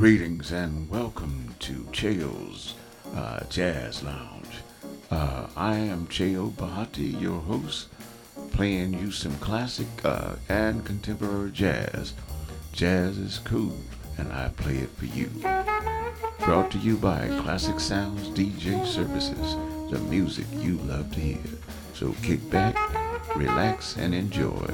Greetings and welcome to Cheo's uh, Jazz Lounge. Uh, I am Cheo Bahati, your host, playing you some classic uh, and contemporary jazz. Jazz is cool, and I play it for you. Brought to you by Classic Sounds DJ Services, the music you love to hear. So kick back, relax, and enjoy.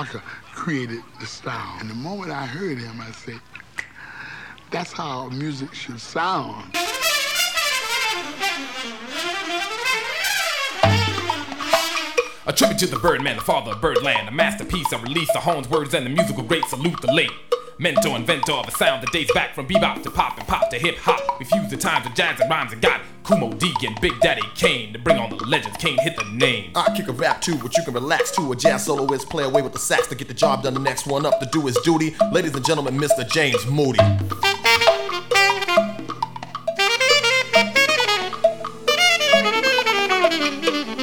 Parker created the style. And the moment I heard him, I said, that's how music should sound. A tribute to the Birdman, the father of Birdland, a masterpiece, a release the Horn's words and the musical great salute the late. Mentor, inventor of a sound that dates back from bebop to pop and pop to hip hop. We fuse the times of jazz and rhymes and got Kool Moe Dee and Big Daddy Kane to bring on the legends. Kane hit the name. I kick a rap too, but you can relax too. A jazz soloist play away with the sax to get the job done. The next one up to do his duty. Ladies and gentlemen, Mr. James Moody.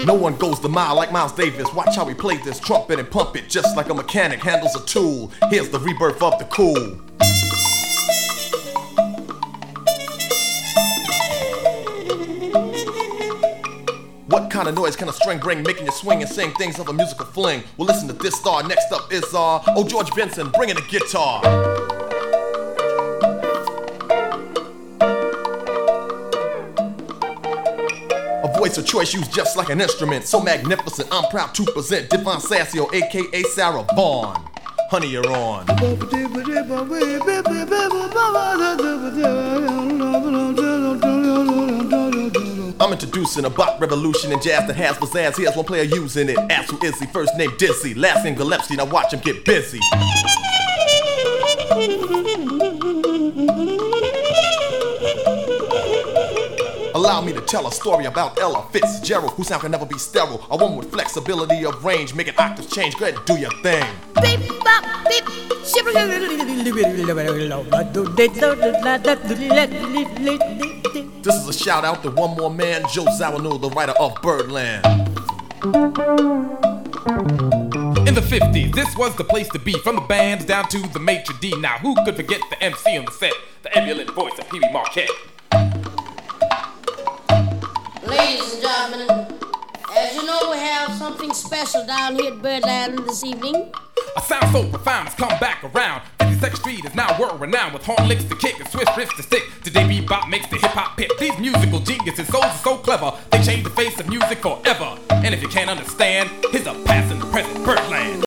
No one goes the mile like Miles Davis. Watch how he plays this trumpet and pump it just like a mechanic handles a tool. Here's the rebirth of the cool. Kind of noise can a string bring, making you swing and sing things of a musical fling? Well, listen to this star. Next up is uh, oh George Benson, bringing a guitar. A voice of choice used just like an instrument. So magnificent, I'm proud to present Devon Sassio, aka Sarah Vaughan. Honey, you're on. I'm introducing a bop revolution in jazz that has pizzazz. has one player using it. Ask who is he? First name Dizzy, last name Gillespie. Now watch him get busy. Allow me to tell a story about Ella Fitzgerald, whose sound can never be sterile. A woman with flexibility of range, making octaves change. Go ahead and do your thing. Beep, bop, beep. This is a shout out to one more man, Joe Zawinul, the writer of Birdland. In the 50s, this was the place to be, from the bands down to the maitre d'. Now, who could forget the MC on the set, the ebullient voice of Pee Wee Marquette? Ladies and gentlemen, as you know, we have something special down here at Birdland this evening. A sound so profound has come back around. 52nd Street is now world renowned with horn licks to kick and Swiss riffs to stick. Today bebop makes the hip hop pit. These musical geniuses, souls are so clever, they change the face of music forever. And if you can't understand, here's a past and present Birdland.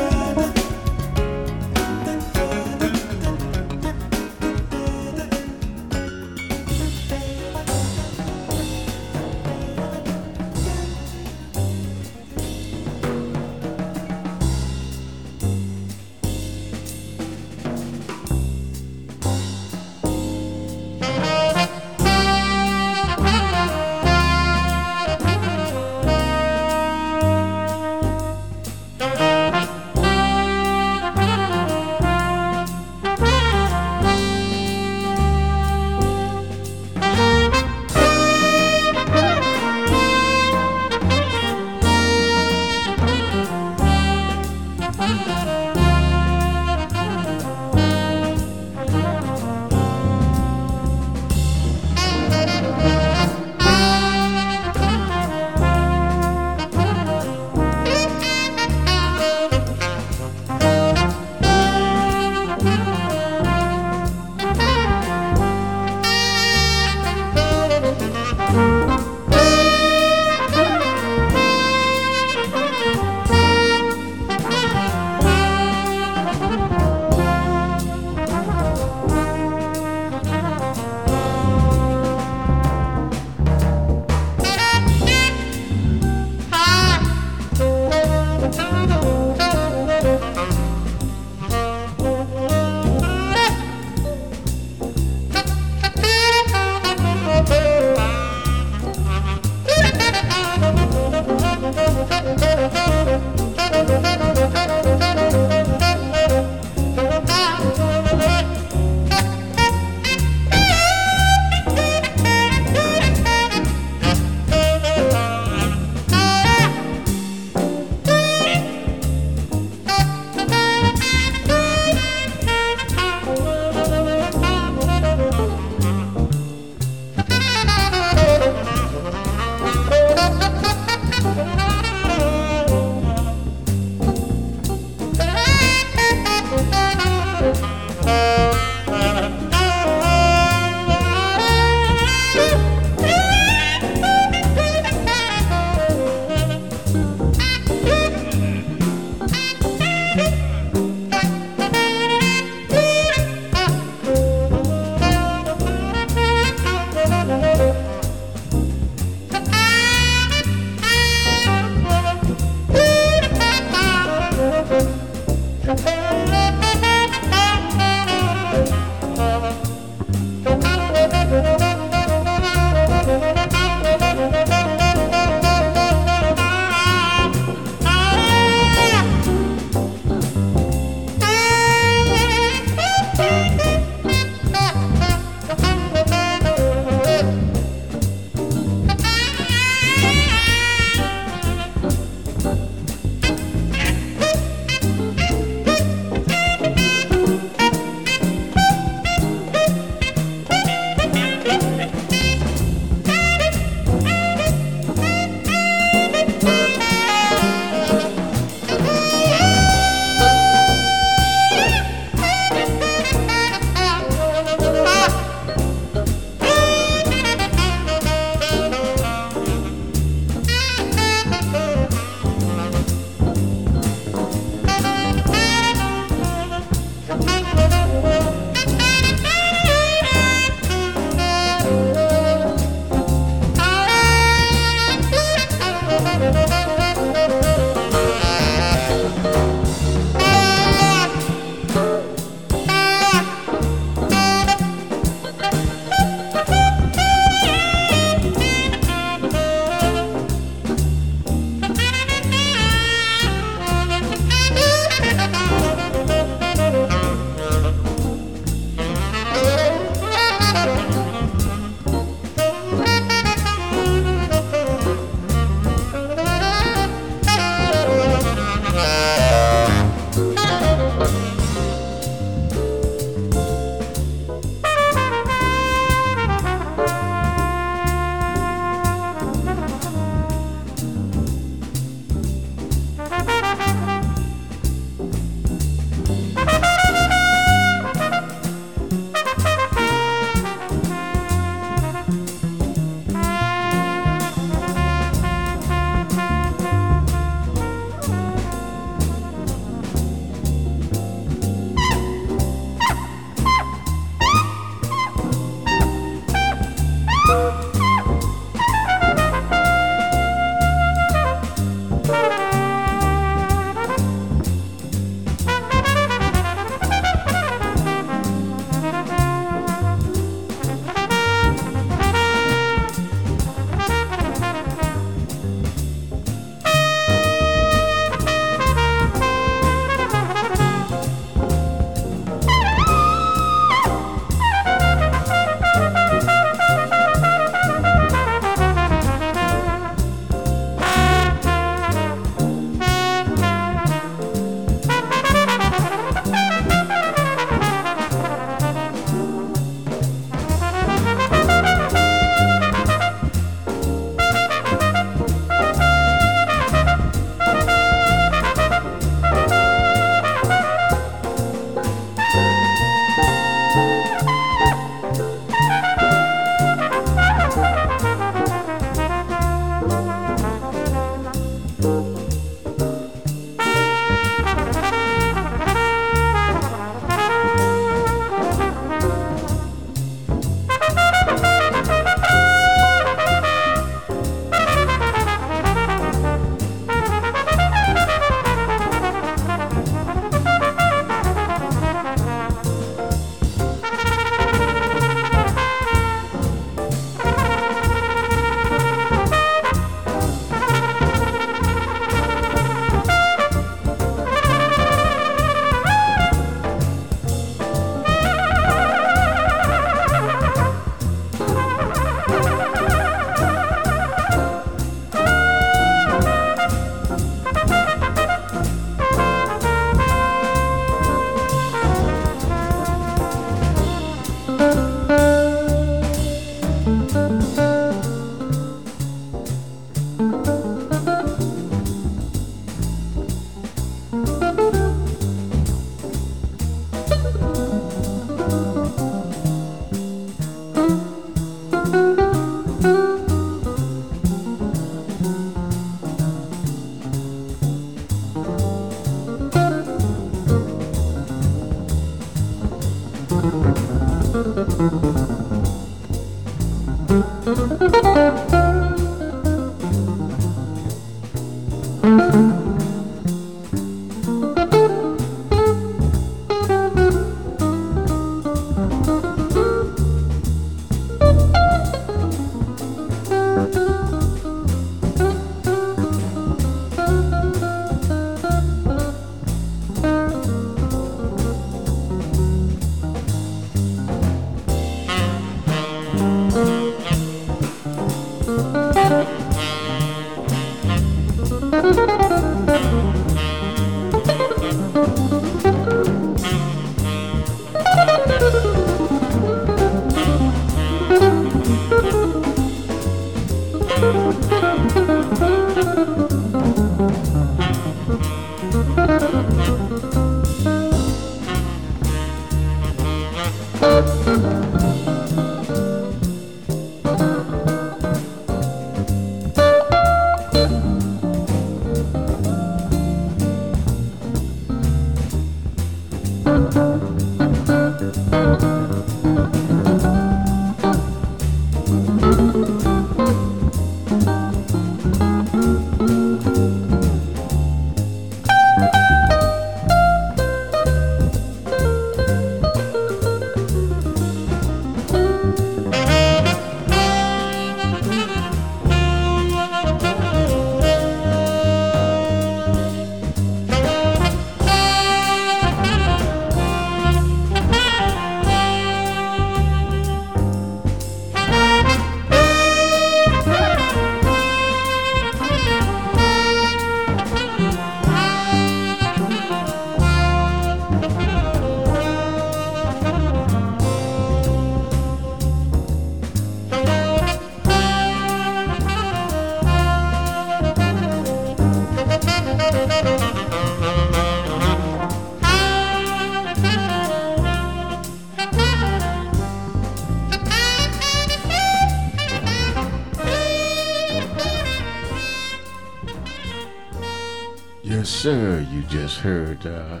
Sir, you just heard uh,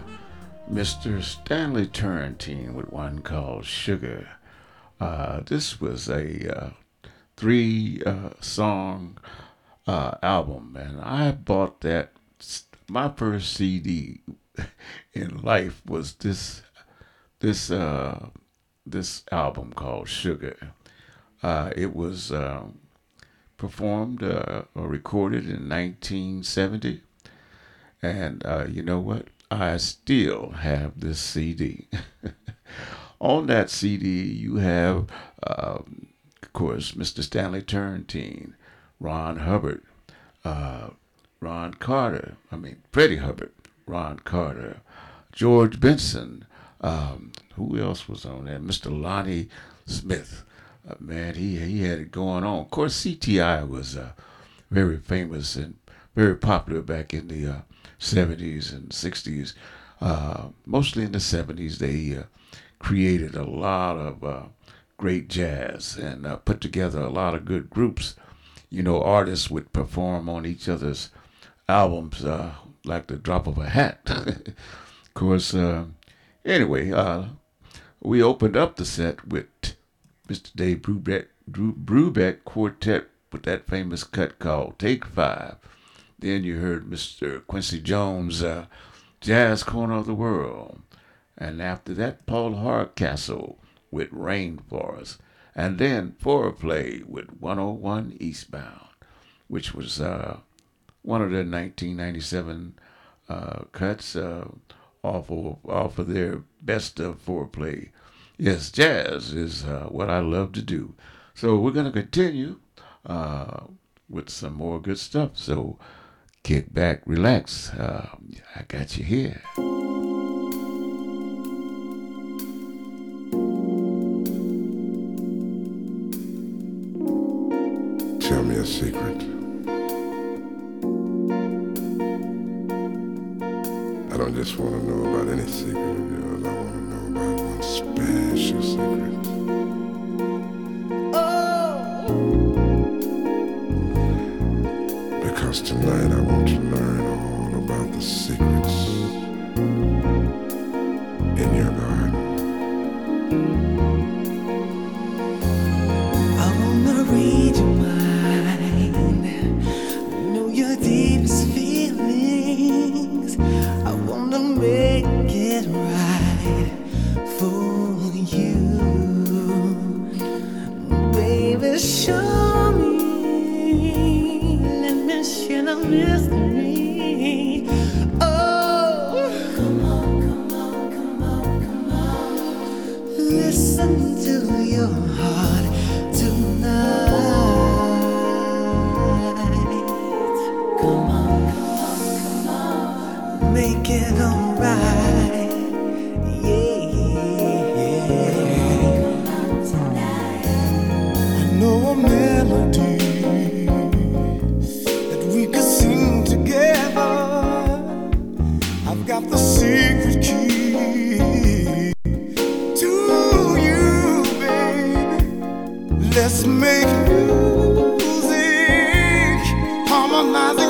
Mr. Stanley Turrentine with one called Sugar. Uh, this was a uh, three uh, song uh, album, and I bought that. My first CD in life was this this uh, this album called Sugar. it was um, performed or recorded in 1970 and uh, you know what? I still have this CD. On that CD, you have, um, of course, Mr. Stanley Turrentine, Ron Hubbard, uh, Ron Carter, I mean, Freddie Hubbard, Ron Carter, George Benson. Um, who else was on there? Mr. Lonnie Smith. Uh, man, he, he had it going on. Of course, CTI was uh, very famous and very popular back in the uh, 70s and 60s. Uh, mostly in the 70s, they uh, created a lot of uh, great jazz and uh, put together a lot of good groups. You know, artists would perform on each other's albums uh, like the drop of a hat. of course, uh, anyway, we opened up the set with Mr. Dave Brubeck, Brubeck Quartet with that famous cut called Take Five. Then you heard Mr. Quincy Jones, uh, Jazz Corner of the World. And after that, Paul Hardcastle with Rainforest. And then Fourplay with 101 Eastbound, which was uh, one of the 1997 uh, cuts uh, off, of, off of their best of Fourplay. Yes, jazz is uh, what I love to do. So we're going to continue uh, with some more good stuff. So kick back, relax. Uh, I got you here. Tell me a secret. I don't just want to know about any secret of yours. I want to know about one special secret. Oh,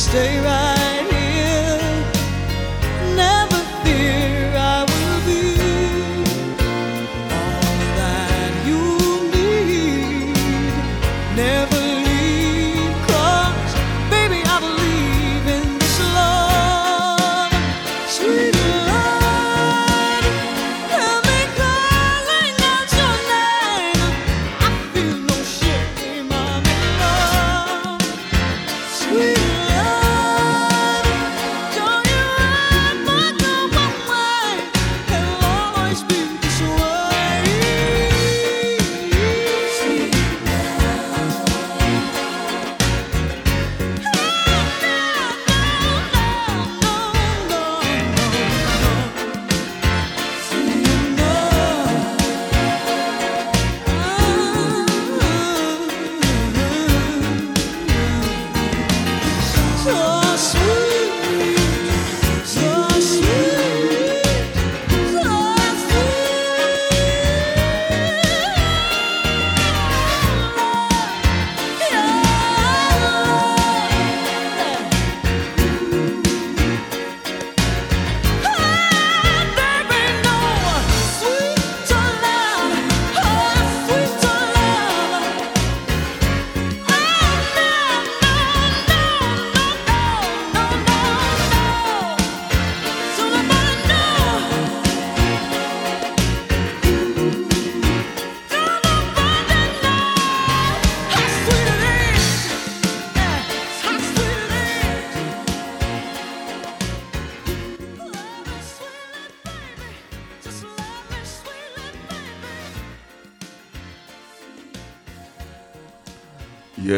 stay right.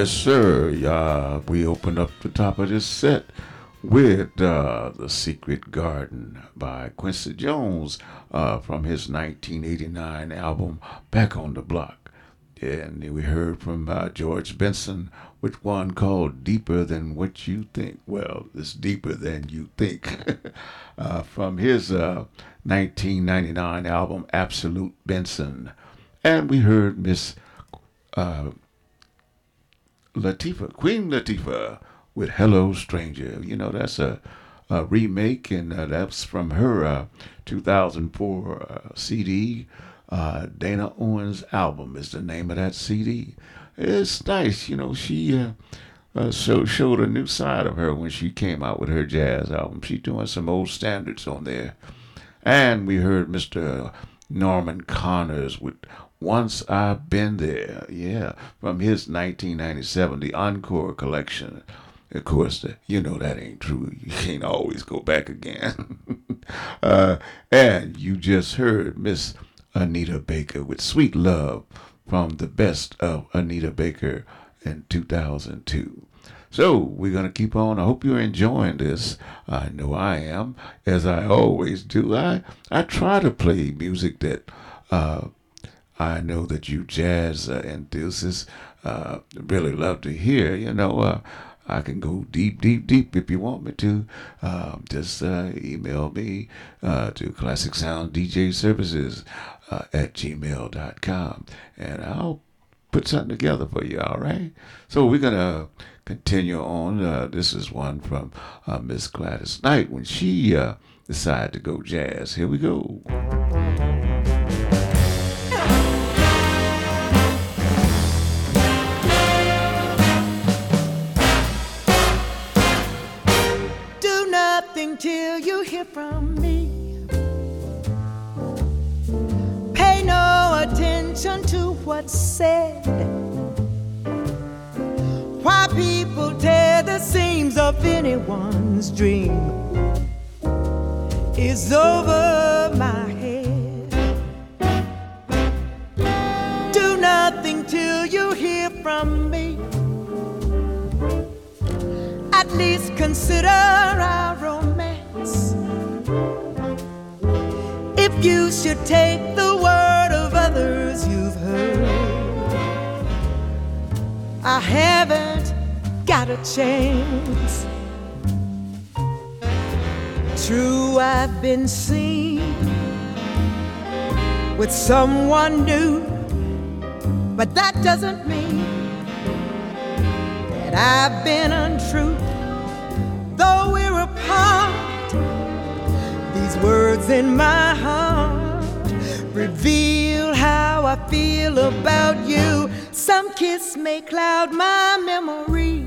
Yes, sir. Uh, we opened up the top of this set with uh, The Secret Garden by Quincy Jones uh, from his 1989 album Back on the Block. And we heard from uh, George Benson with one called Deeper Than What You Think. Well, it's deeper than you think. Uh, from his 1999 uh, album Absolute Benson. And we heard Miss uh, Latifah, Queen Latifah, with "Hello Stranger." You know that's a, a remake, and uh, that's from her uh, 2004 uh, CD. Uh, Dana Owens album is the name of that CD. It's nice, you know. She uh, uh, so showed a new side of her when she came out with her jazz album. She's doing some old standards on there, and we heard Mr. Norman Connors with once I've Been There, yeah, from his 1997, the Encore collection. Of course, you know that ain't true. You can't always go back again. uh, and you just heard Miss Anita Baker with Sweet Love from the best of Anita Baker in 2002. So we're going to keep on. I hope you're enjoying this. I know I am, as I always do. I, I try to play music that uh, I know that you jazz uh, enthusiasts uh, really love to hear. You know, uh, I can go deep, deep, deep if you want me to. Um, just uh, email me uh, to Classic Sound DJ Services uh, at gmail.com and I'll put something together for you, all right? So we're going to continue on. Uh, this is one from uh, Miss Gladys Knight when she uh, decided to go jazz. Here we go. Attention to what's said. Why people tear the seams of anyone's dream is over my head. Do nothing till you hear from me. At least consider our romance. If you should take the word of others you've heard, I haven't got a chance. True, I've been seen with someone new, but that doesn't mean that I've been untrue. Though we're apart, these words in my heart reveal how I feel about you. Some kiss may cloud my memory,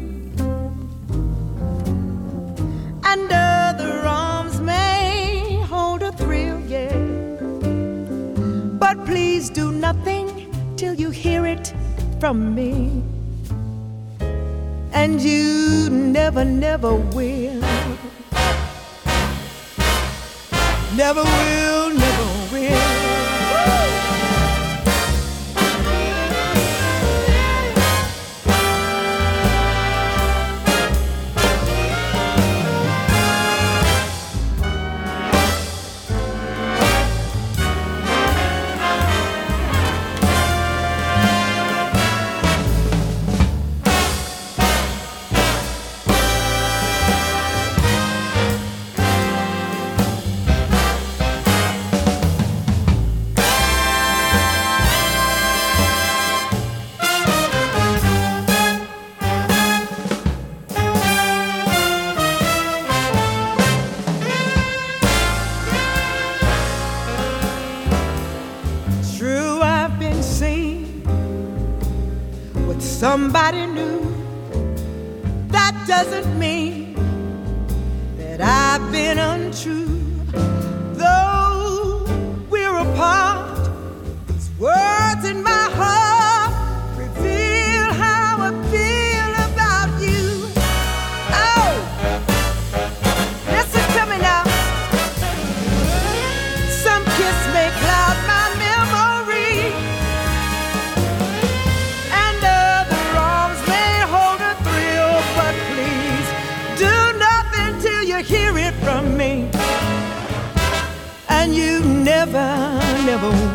and other arms may hold a thrill, yeah. But please do nothing till you hear it from me. And you never, never will. Never will, never will. Somebody new. That doesn't mean never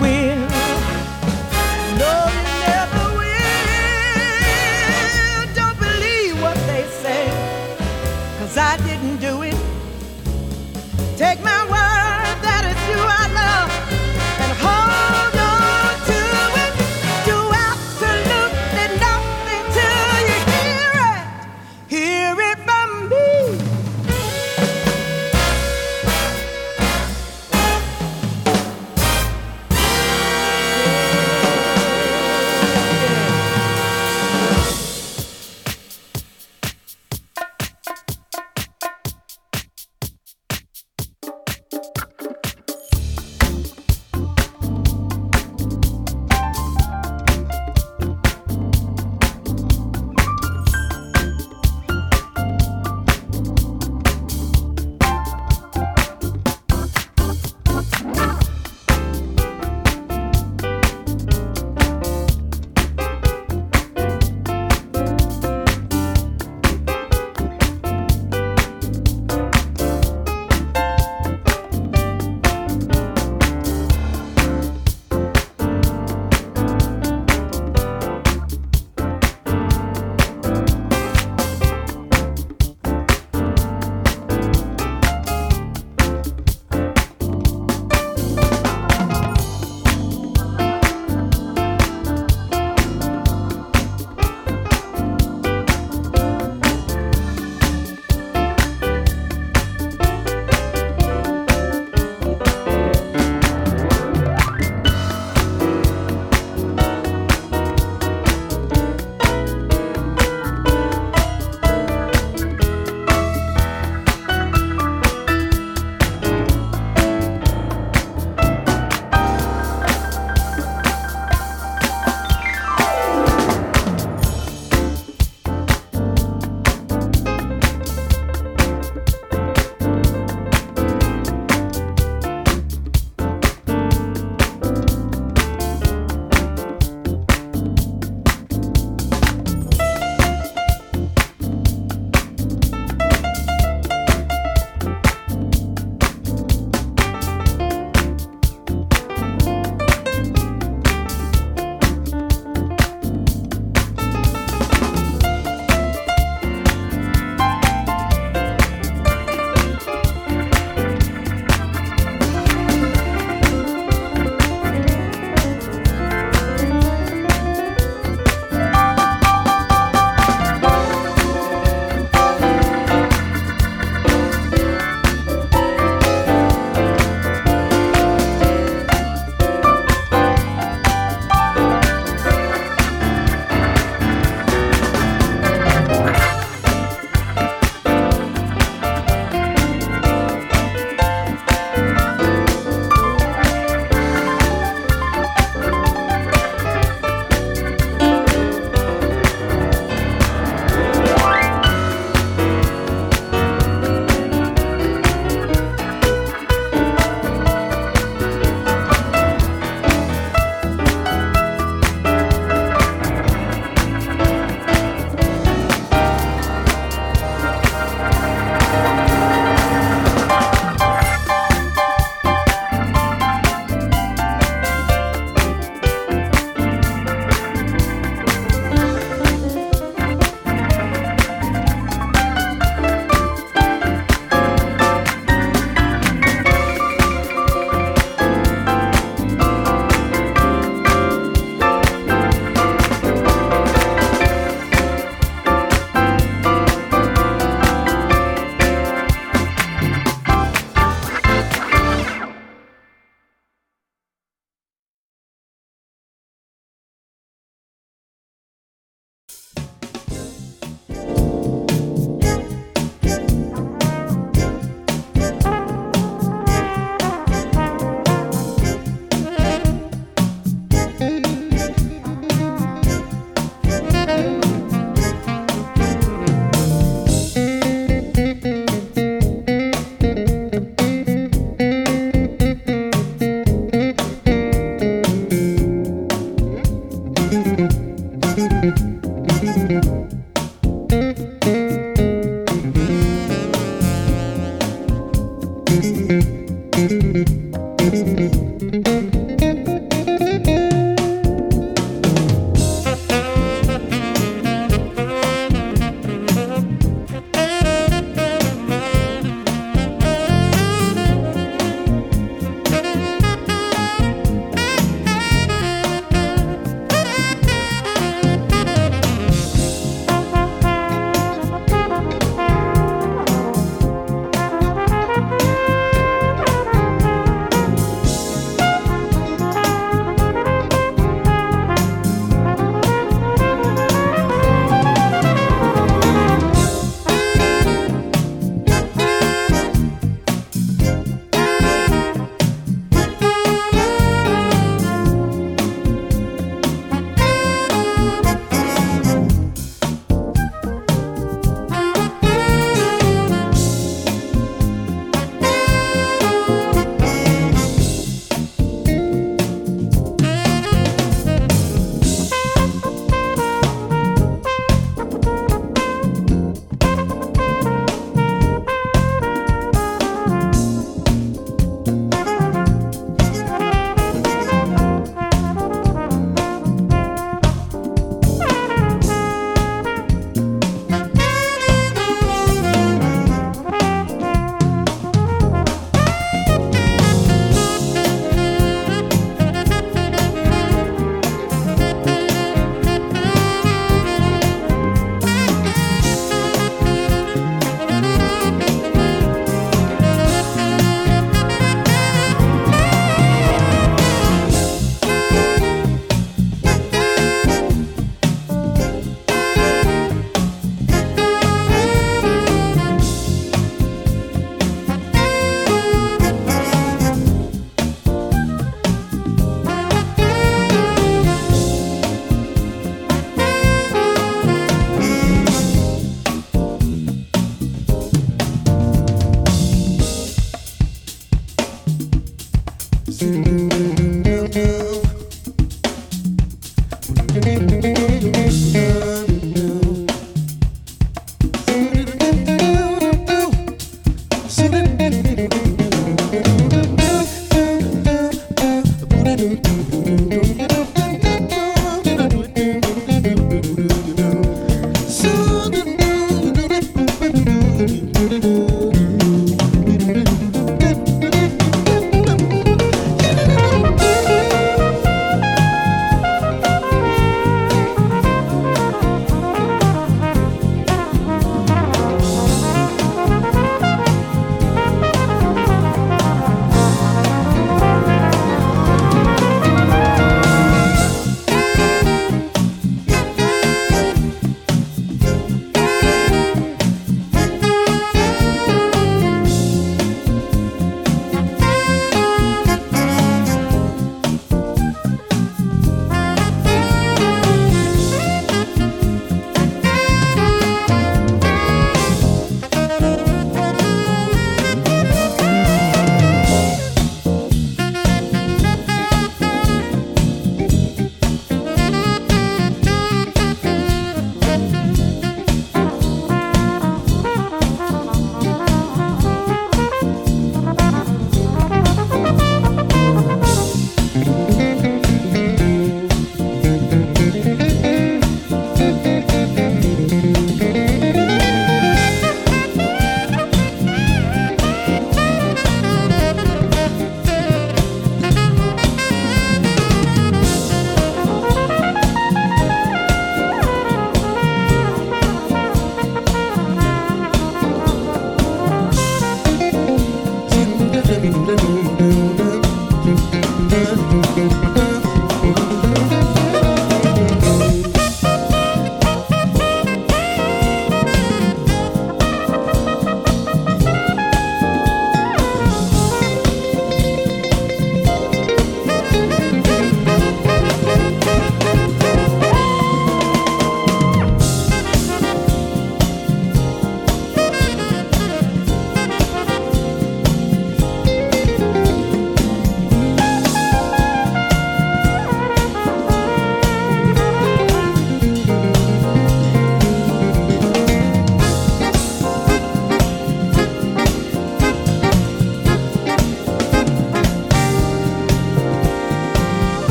Mm-hmm.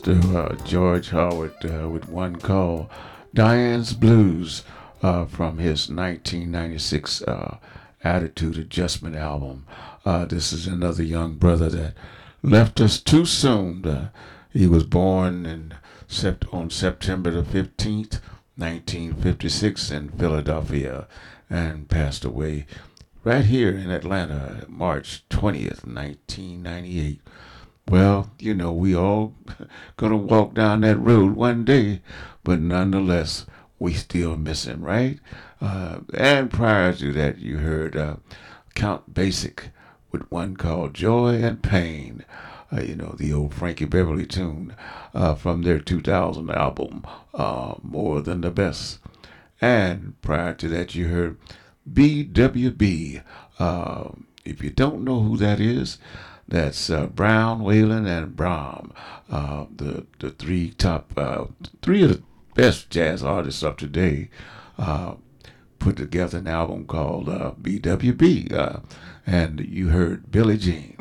Mr. Uh, George Howard uh, with one call, Diane's Blues, uh, from his 1996 uh, Attitude Adjustment album. Uh, this is another young brother that left us too soon. Uh, he was born in sept- on September the 15th, 1956, in Philadelphia, and passed away right here in Atlanta, March 20th, 1998. Well, you know, we all gonna walk down that road one day, but nonetheless, we still miss him, right? Uh, and prior to that, you heard uh, Count Basic with one called Joy and Pain. Uh, you know, the old Frankie Beverly tune uh, from their 2000 album, uh, More Than the Best. And prior to that, you heard BWB. Uh, if you don't know who that is, that's uh, Brown, Whalum, and Braun, uh, the the three top, uh, three of the best jazz artists of today. Uh, put together an album called uh, BWB, uh, and you heard Billie Jean.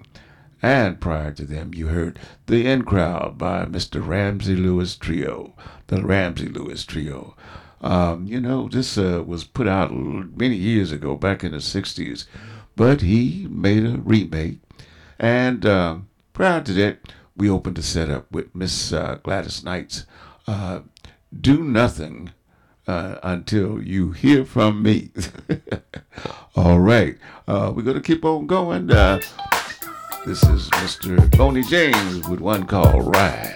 And prior to them, you heard The In Crowd by Mr. Ramsey Lewis Trio, the Ramsey Lewis Trio. Um, you know, this was put out many years ago, back in the 60s, but he made a remake and uh, prior to that, we opened the setup with Miss uh, Gladys Knight's uh, Do Nothing uh, Until You Hear From Me. All right. Uh, we're going to keep on going. Uh, this is Mr. Boney James with one called Ride.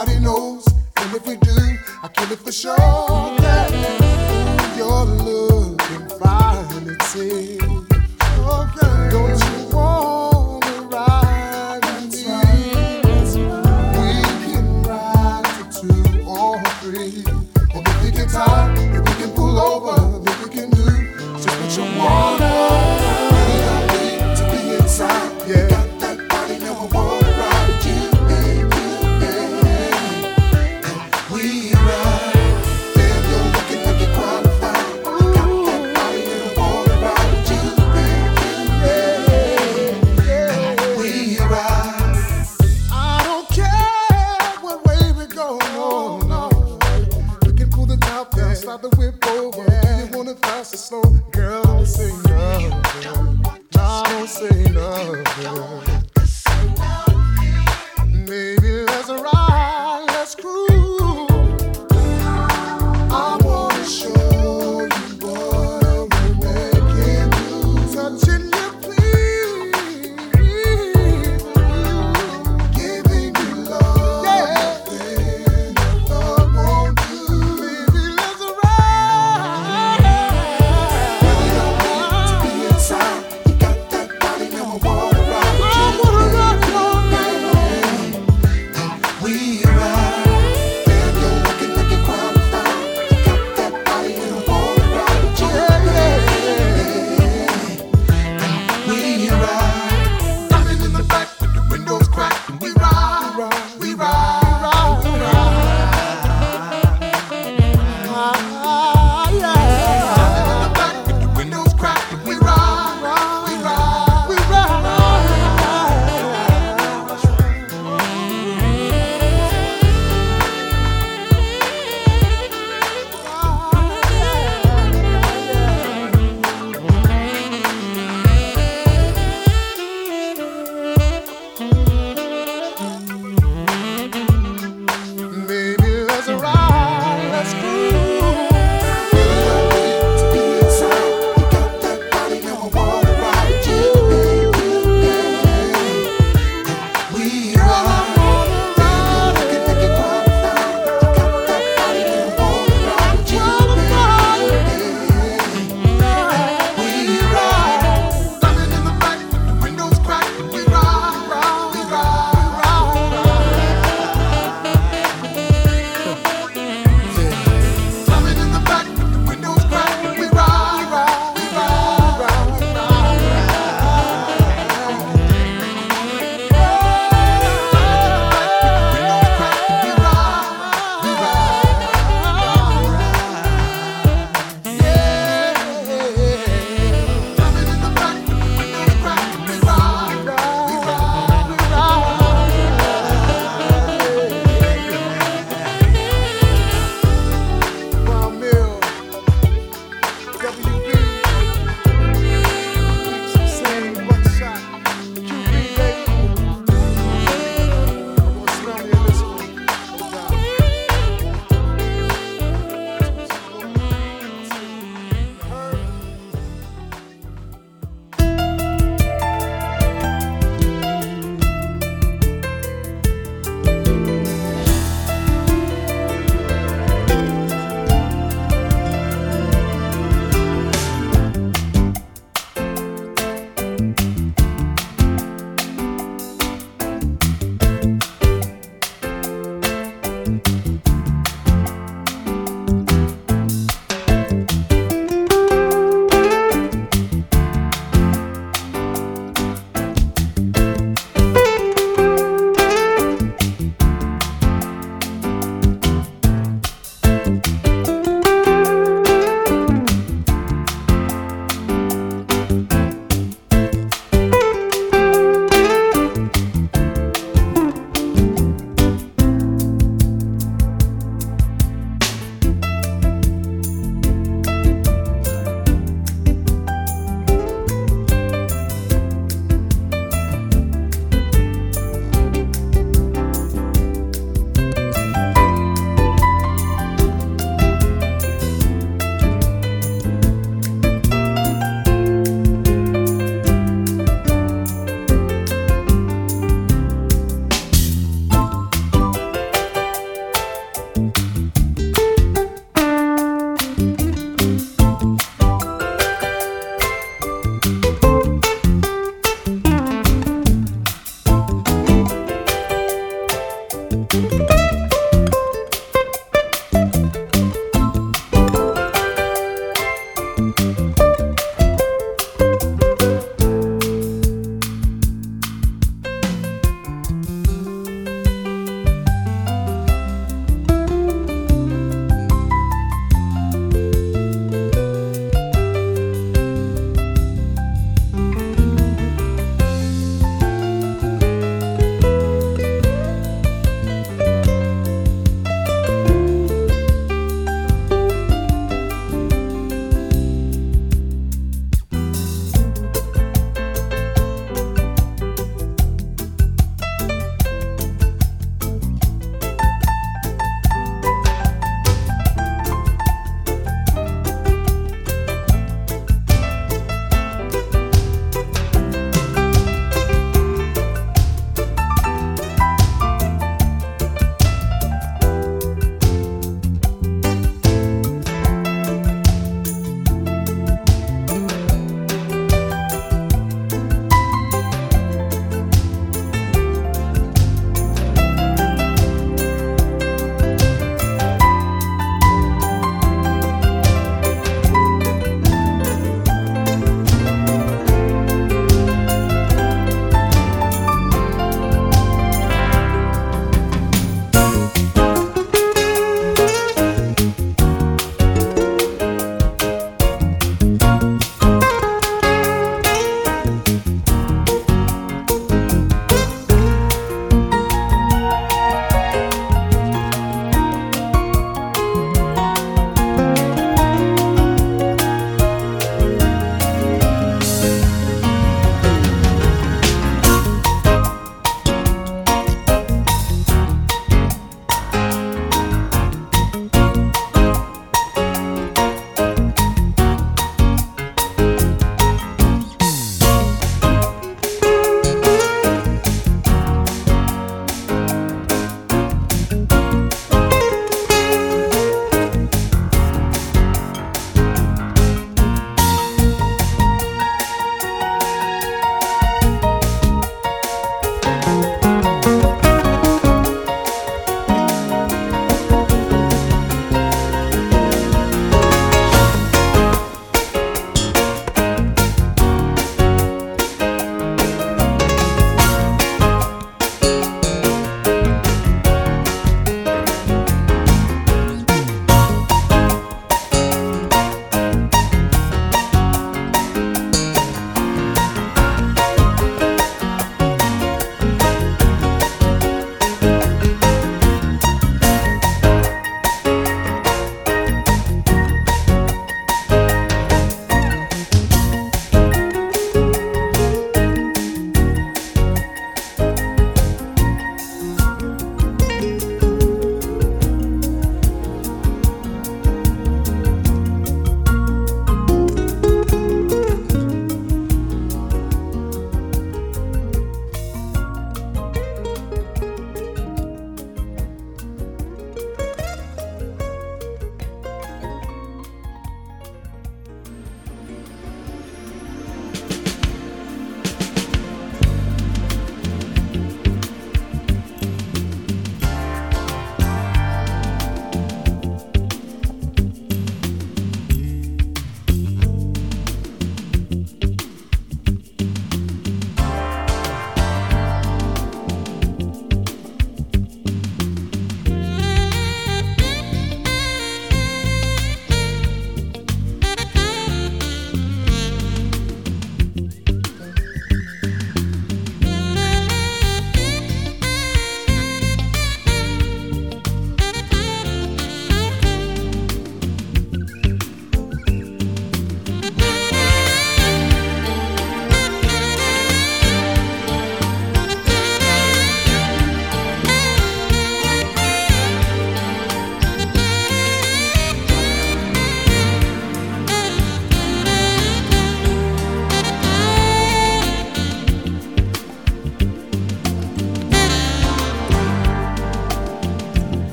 nobody knows. And if we do, I kill it for sure. That you're looking fine and safe. Oh, don't you?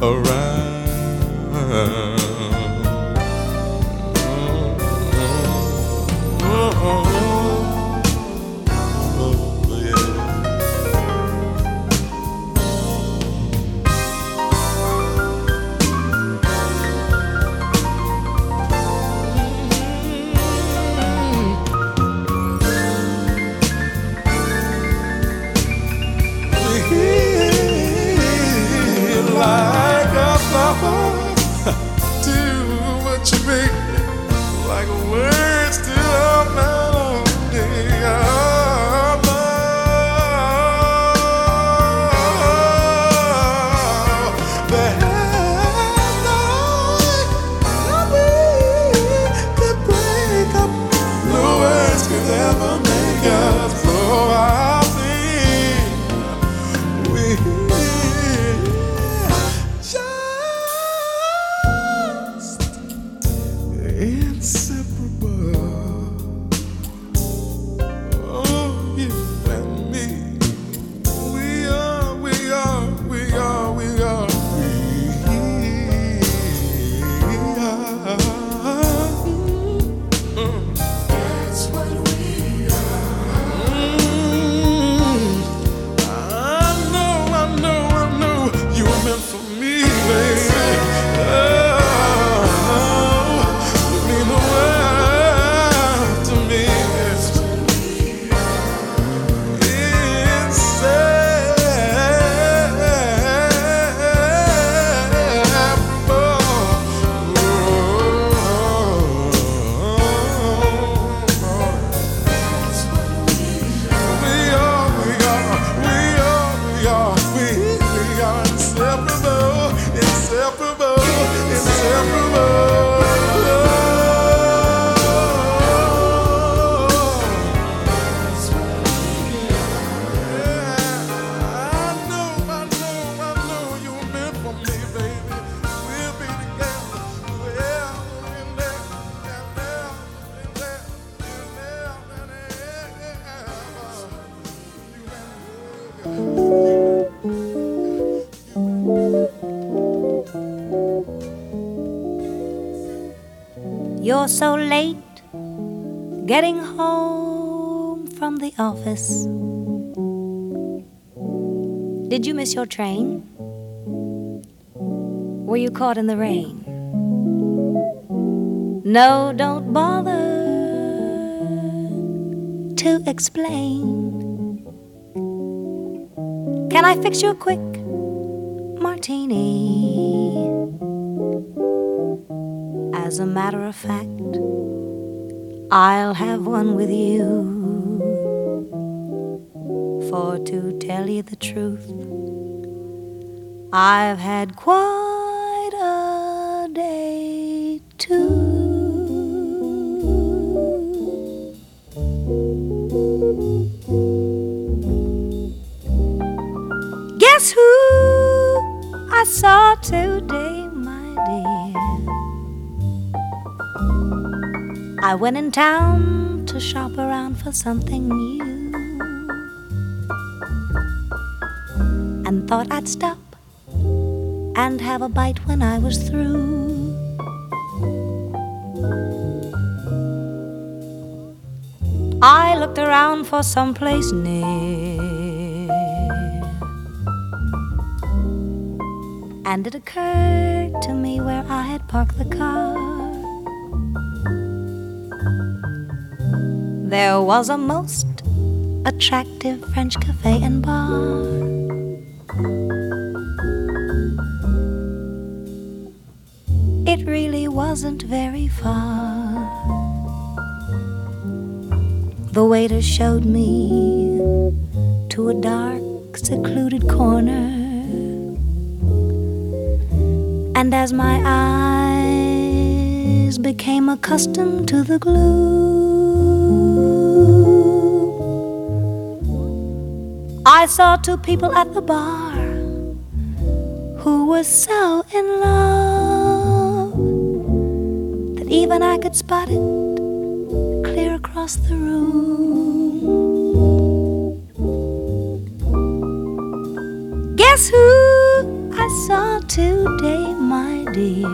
around. you're so late getting home from the office? Did you miss your train? Were you caught in the rain? No, don't bother to explain. Can I fix you a quick martini? As a matter of fact, I'll have one with you. For to tell you the truth, I've had quite I went in town to shop around for something new and thought I'd stop and have a bite when I was through. I looked around for some place near, and it occurred to me where I had parked the car. There was a most attractive French cafe and bar. It really wasn't very far. The waiter showed me to a dark, secluded corner. And as my eyes became accustomed to the gloom, I saw two people at the bar who were so in love that even I could spot it clear across the room. Guess who I saw today, my dear?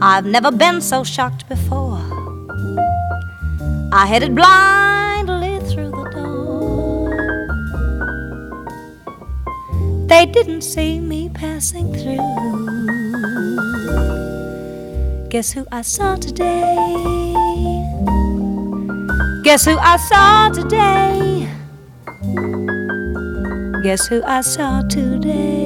I've never been so shocked before. I headed blindly They didn't see me passing through. Guess who I saw today? Guess who I saw today? Guess who I saw today?